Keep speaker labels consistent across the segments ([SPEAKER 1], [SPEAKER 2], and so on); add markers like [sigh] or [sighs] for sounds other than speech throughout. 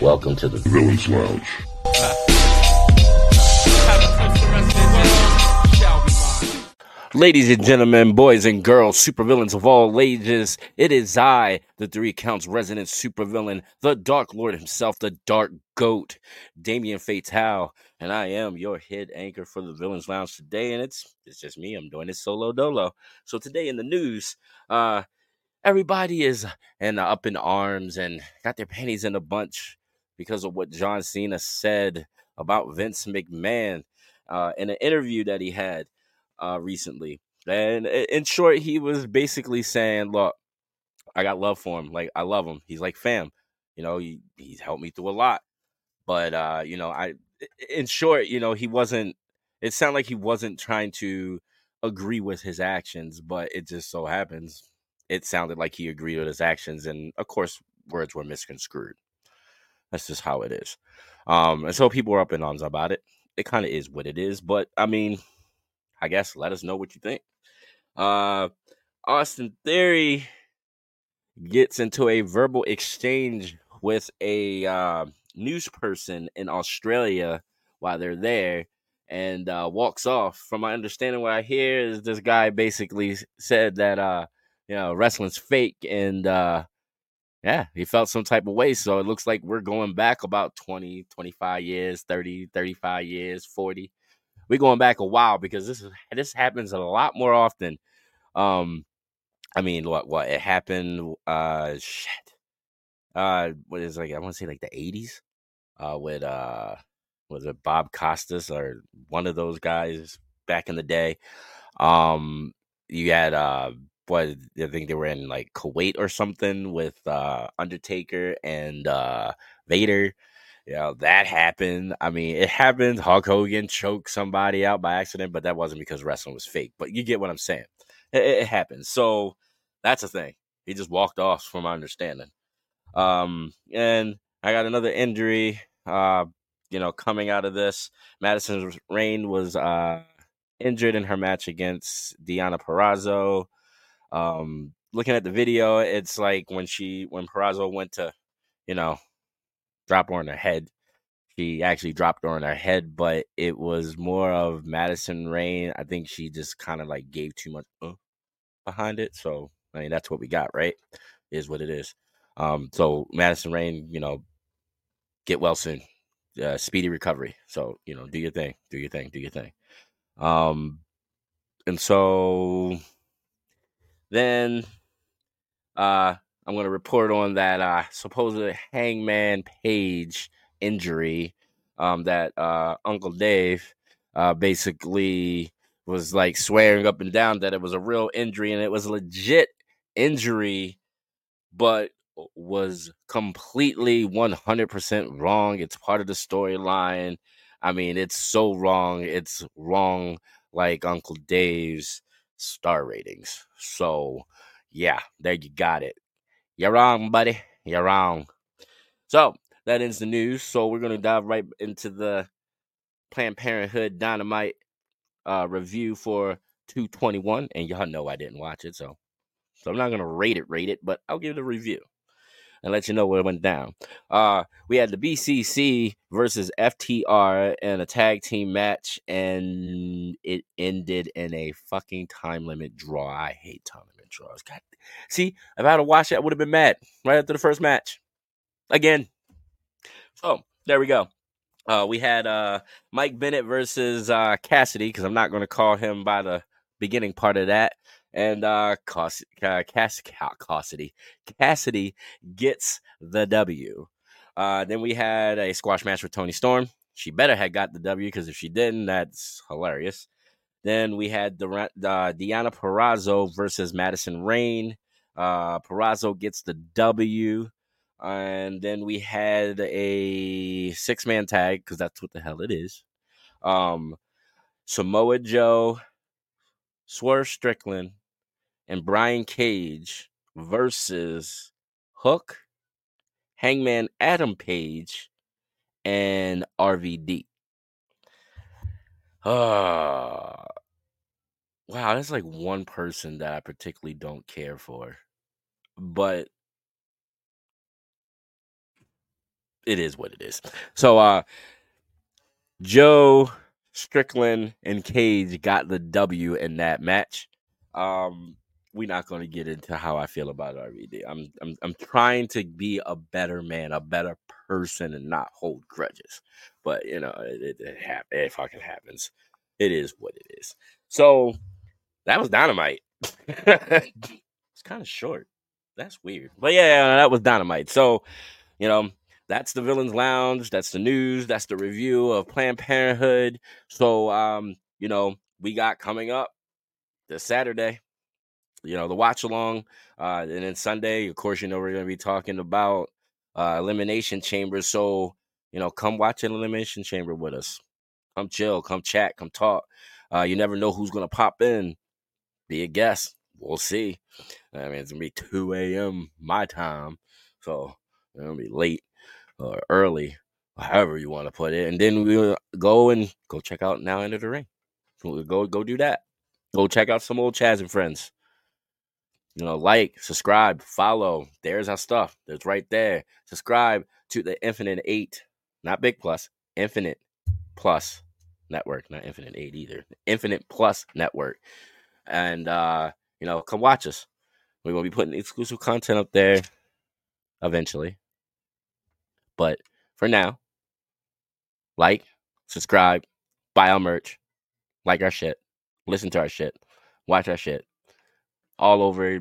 [SPEAKER 1] Welcome to the Villains Lounge.
[SPEAKER 2] Ladies and gentlemen, boys and girls, supervillains of all ages, it is I, the Three Counts resident supervillain, the Dark Lord himself, the Dark Goat, Damien Fatale, and I am your head anchor for the Villains Lounge today. And it's it's just me. I'm doing it solo dolo. So today in the news, uh, everybody is and up in arms and got their panties in a bunch because of what John Cena said about Vince McMahon uh, in an interview that he had uh, recently. And in short, he was basically saying, "Look, I got love for him. Like I love him. He's like fam. You know, he, he's helped me through a lot. But uh, you know, I in short, you know, he wasn't. It sounded like he wasn't trying to agree with his actions, but it just so happens it sounded like he agreed with his actions, and of course, words were misconstrued. That's just how it is. Um, and so people are up in arms about it. It kind of is what it is, but I mean, I guess let us know what you think. Uh, Austin Theory gets into a verbal exchange with a uh, news person in Australia while they're there and uh, walks off. From my understanding, what I hear is this guy basically said that, uh, you know, wrestling's fake and, uh, yeah, he felt some type of way. So it looks like we're going back about 20, 25 years, 30, 35 years, 40 we're going back a while because this is this happens a lot more often. Um, I mean, what what it happened? Uh, shit. Uh, what is like? I want to say like the eighties. Uh, with uh, was it Bob Costas or one of those guys back in the day? Um, you had uh, what I think they were in like Kuwait or something with uh Undertaker and uh Vader know, that happened. I mean, it happened. Hulk Hogan choked somebody out by accident, but that wasn't because wrestling was fake. But you get what I'm saying. It, it happens. So that's a thing. He just walked off, from my understanding. Um, and I got another injury. Uh, you know, coming out of this, Madison Rayne was uh injured in her match against Deonna Purrazzo. Um, looking at the video, it's like when she when Purrazzo went to, you know, drop her on her head. She actually dropped her on her head, but it was more of Madison Rayne. I think she just kind of like gave too much uh, behind it. So I mean, that's what we got, right? Is what it is. Um, so Madison Rayne, you know, get well soon. Uh, speedy recovery. So you know, do your thing, do your thing, do your thing. Um, and so then uh I'm going to report on that uh, supposed Hangman Page injury um, that uh, Uncle Dave uh, basically was like swearing up and down that it was a real injury and it was a legit injury, but was completely 100% wrong. It's part of the storyline. I mean, it's so wrong. It's wrong like Uncle Dave's star ratings. So, yeah, there you got it. You're wrong, buddy. You're wrong. So that ends the news. So we're gonna dive right into the Planned Parenthood Dynamite uh, review for 221, and y'all know I didn't watch it, so so I'm not gonna rate it, rate it, but I'll give it a review and let you know what went down. Uh, we had the BCC versus FTR in a tag team match, and it ended in a fucking time limit draw. I hate time limit draws. God, see, if I had to watch it, I would have been mad right after the first match. Again. So there we go. Uh, we had uh, Mike Bennett versus uh, Cassidy because I'm not going to call him by the beginning part of that and uh, Cass- Cass- Cassidy Cassidy gets the W. Uh, then we had a squash match with Toni Storm. She better had got the W because if she didn't, that's hilarious. Then we had the uh, Deonna Purrazzo versus Madison Rayne. Uh, Purrazzo gets the W. And then we had a six man tag because that's what the hell it is. Um, Samoa Joe, Swerve Strickland, and Brian Cage versus Hook, Hangman Adam Page, and RVD. Uh, [sighs] wow, that's like one person that I particularly don't care for. But it is what it is. So uh Joe Strickland and Cage got the W in that match. Um we're not going to get into how I feel about RVD. I'm, I'm I'm trying to be a better man, a better person, and not hold grudges. But you know, it, it, it, hap- it fucking happens. It is what it is. So that was dynamite. [laughs] it's kind of short. That's weird. But yeah, that was dynamite. So you know, that's the Villains Lounge. That's the news. That's the review of Planned Parenthood. So um, you know, we got coming up this Saturday you know, the watch along. Uh, and then Sunday, of course, you know, we're going to be talking about uh, Elimination Chamber. So, you know, come watch an Elimination Chamber with us. Come chill, come chat, come talk. Uh, you never know who's going to pop in. Be a guest. We'll see. I mean, it's going to be 2 a.m. my time. So, it's to be late or early, however you want to put it. And then we'll go and go check out Now Enter the Ring. We'll go, go do that. Go check out some old Chaz and friends. You know, like, subscribe, follow. There's our stuff. That's right there. Subscribe to the Infinite 8, not Big Plus, Infinite Plus Network, not Infinite 8 either. Infinite Plus Network. And, uh, you know, come watch us. We're to be putting exclusive content up there eventually. But for now, like, subscribe, buy our merch, like our shit, listen to our shit, watch our shit all over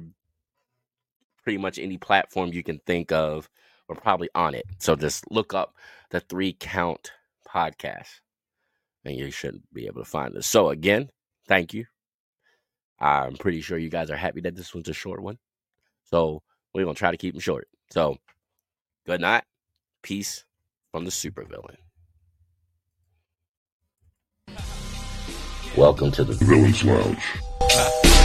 [SPEAKER 2] pretty much any platform you can think of. We're probably on it. So just look up the three count podcast and you should be able to find us. So again, thank you. I'm pretty sure you guys are happy that this one's a short one. So we're gonna try to keep them short. So good night. Peace from the supervillain.
[SPEAKER 1] Welcome to the Villains Lounge.